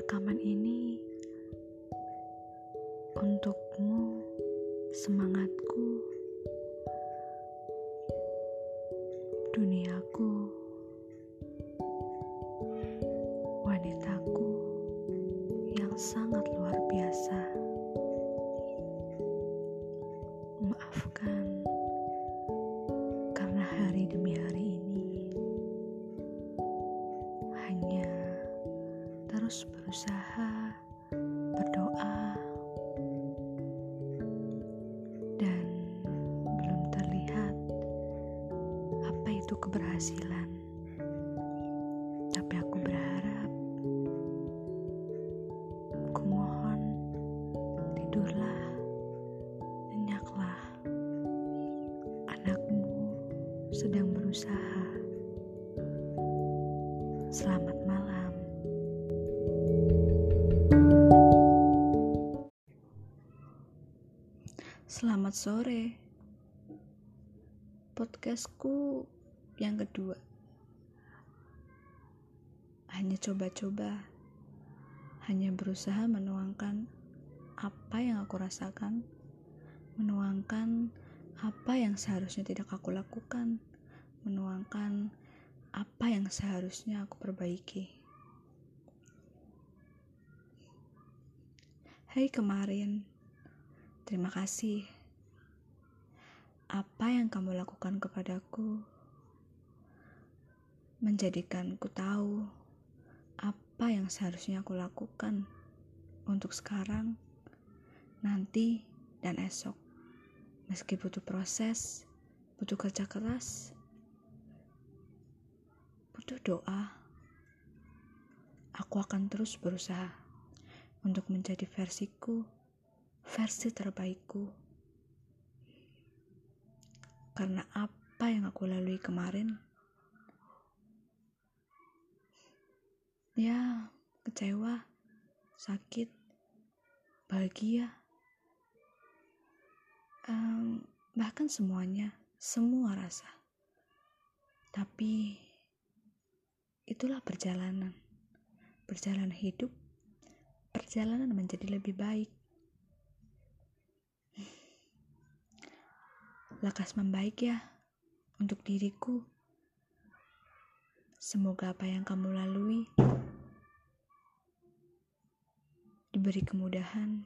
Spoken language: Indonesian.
rekaman ini untukmu, semangatku, duniaku, wanitaku yang sangat luar biasa. Maafkan. Berusaha berdoa dan belum terlihat apa itu keberhasilan. Tapi aku berharap, ku mohon tidurlah, nyenyaklah. Anakmu sedang berusaha. Selamat Selamat sore. Podcastku yang kedua. Hanya coba-coba. Hanya berusaha menuangkan apa yang aku rasakan, menuangkan apa yang seharusnya tidak aku lakukan, menuangkan apa yang seharusnya aku perbaiki. Hai kemarin, terima kasih. Apa yang kamu lakukan kepadaku menjadikanku tahu apa yang seharusnya aku lakukan untuk sekarang, nanti, dan esok. Meski butuh proses, butuh kerja keras, butuh doa, aku akan terus berusaha untuk menjadi versiku, versi terbaikku. Karena apa yang aku lalui kemarin, ya kecewa, sakit, bahagia, Em, bahkan semuanya, semua rasa. Tapi itulah perjalanan, perjalanan hidup, perjalanan menjadi lebih baik. Lekas membaik ya untuk diriku. Semoga apa yang kamu lalui diberi kemudahan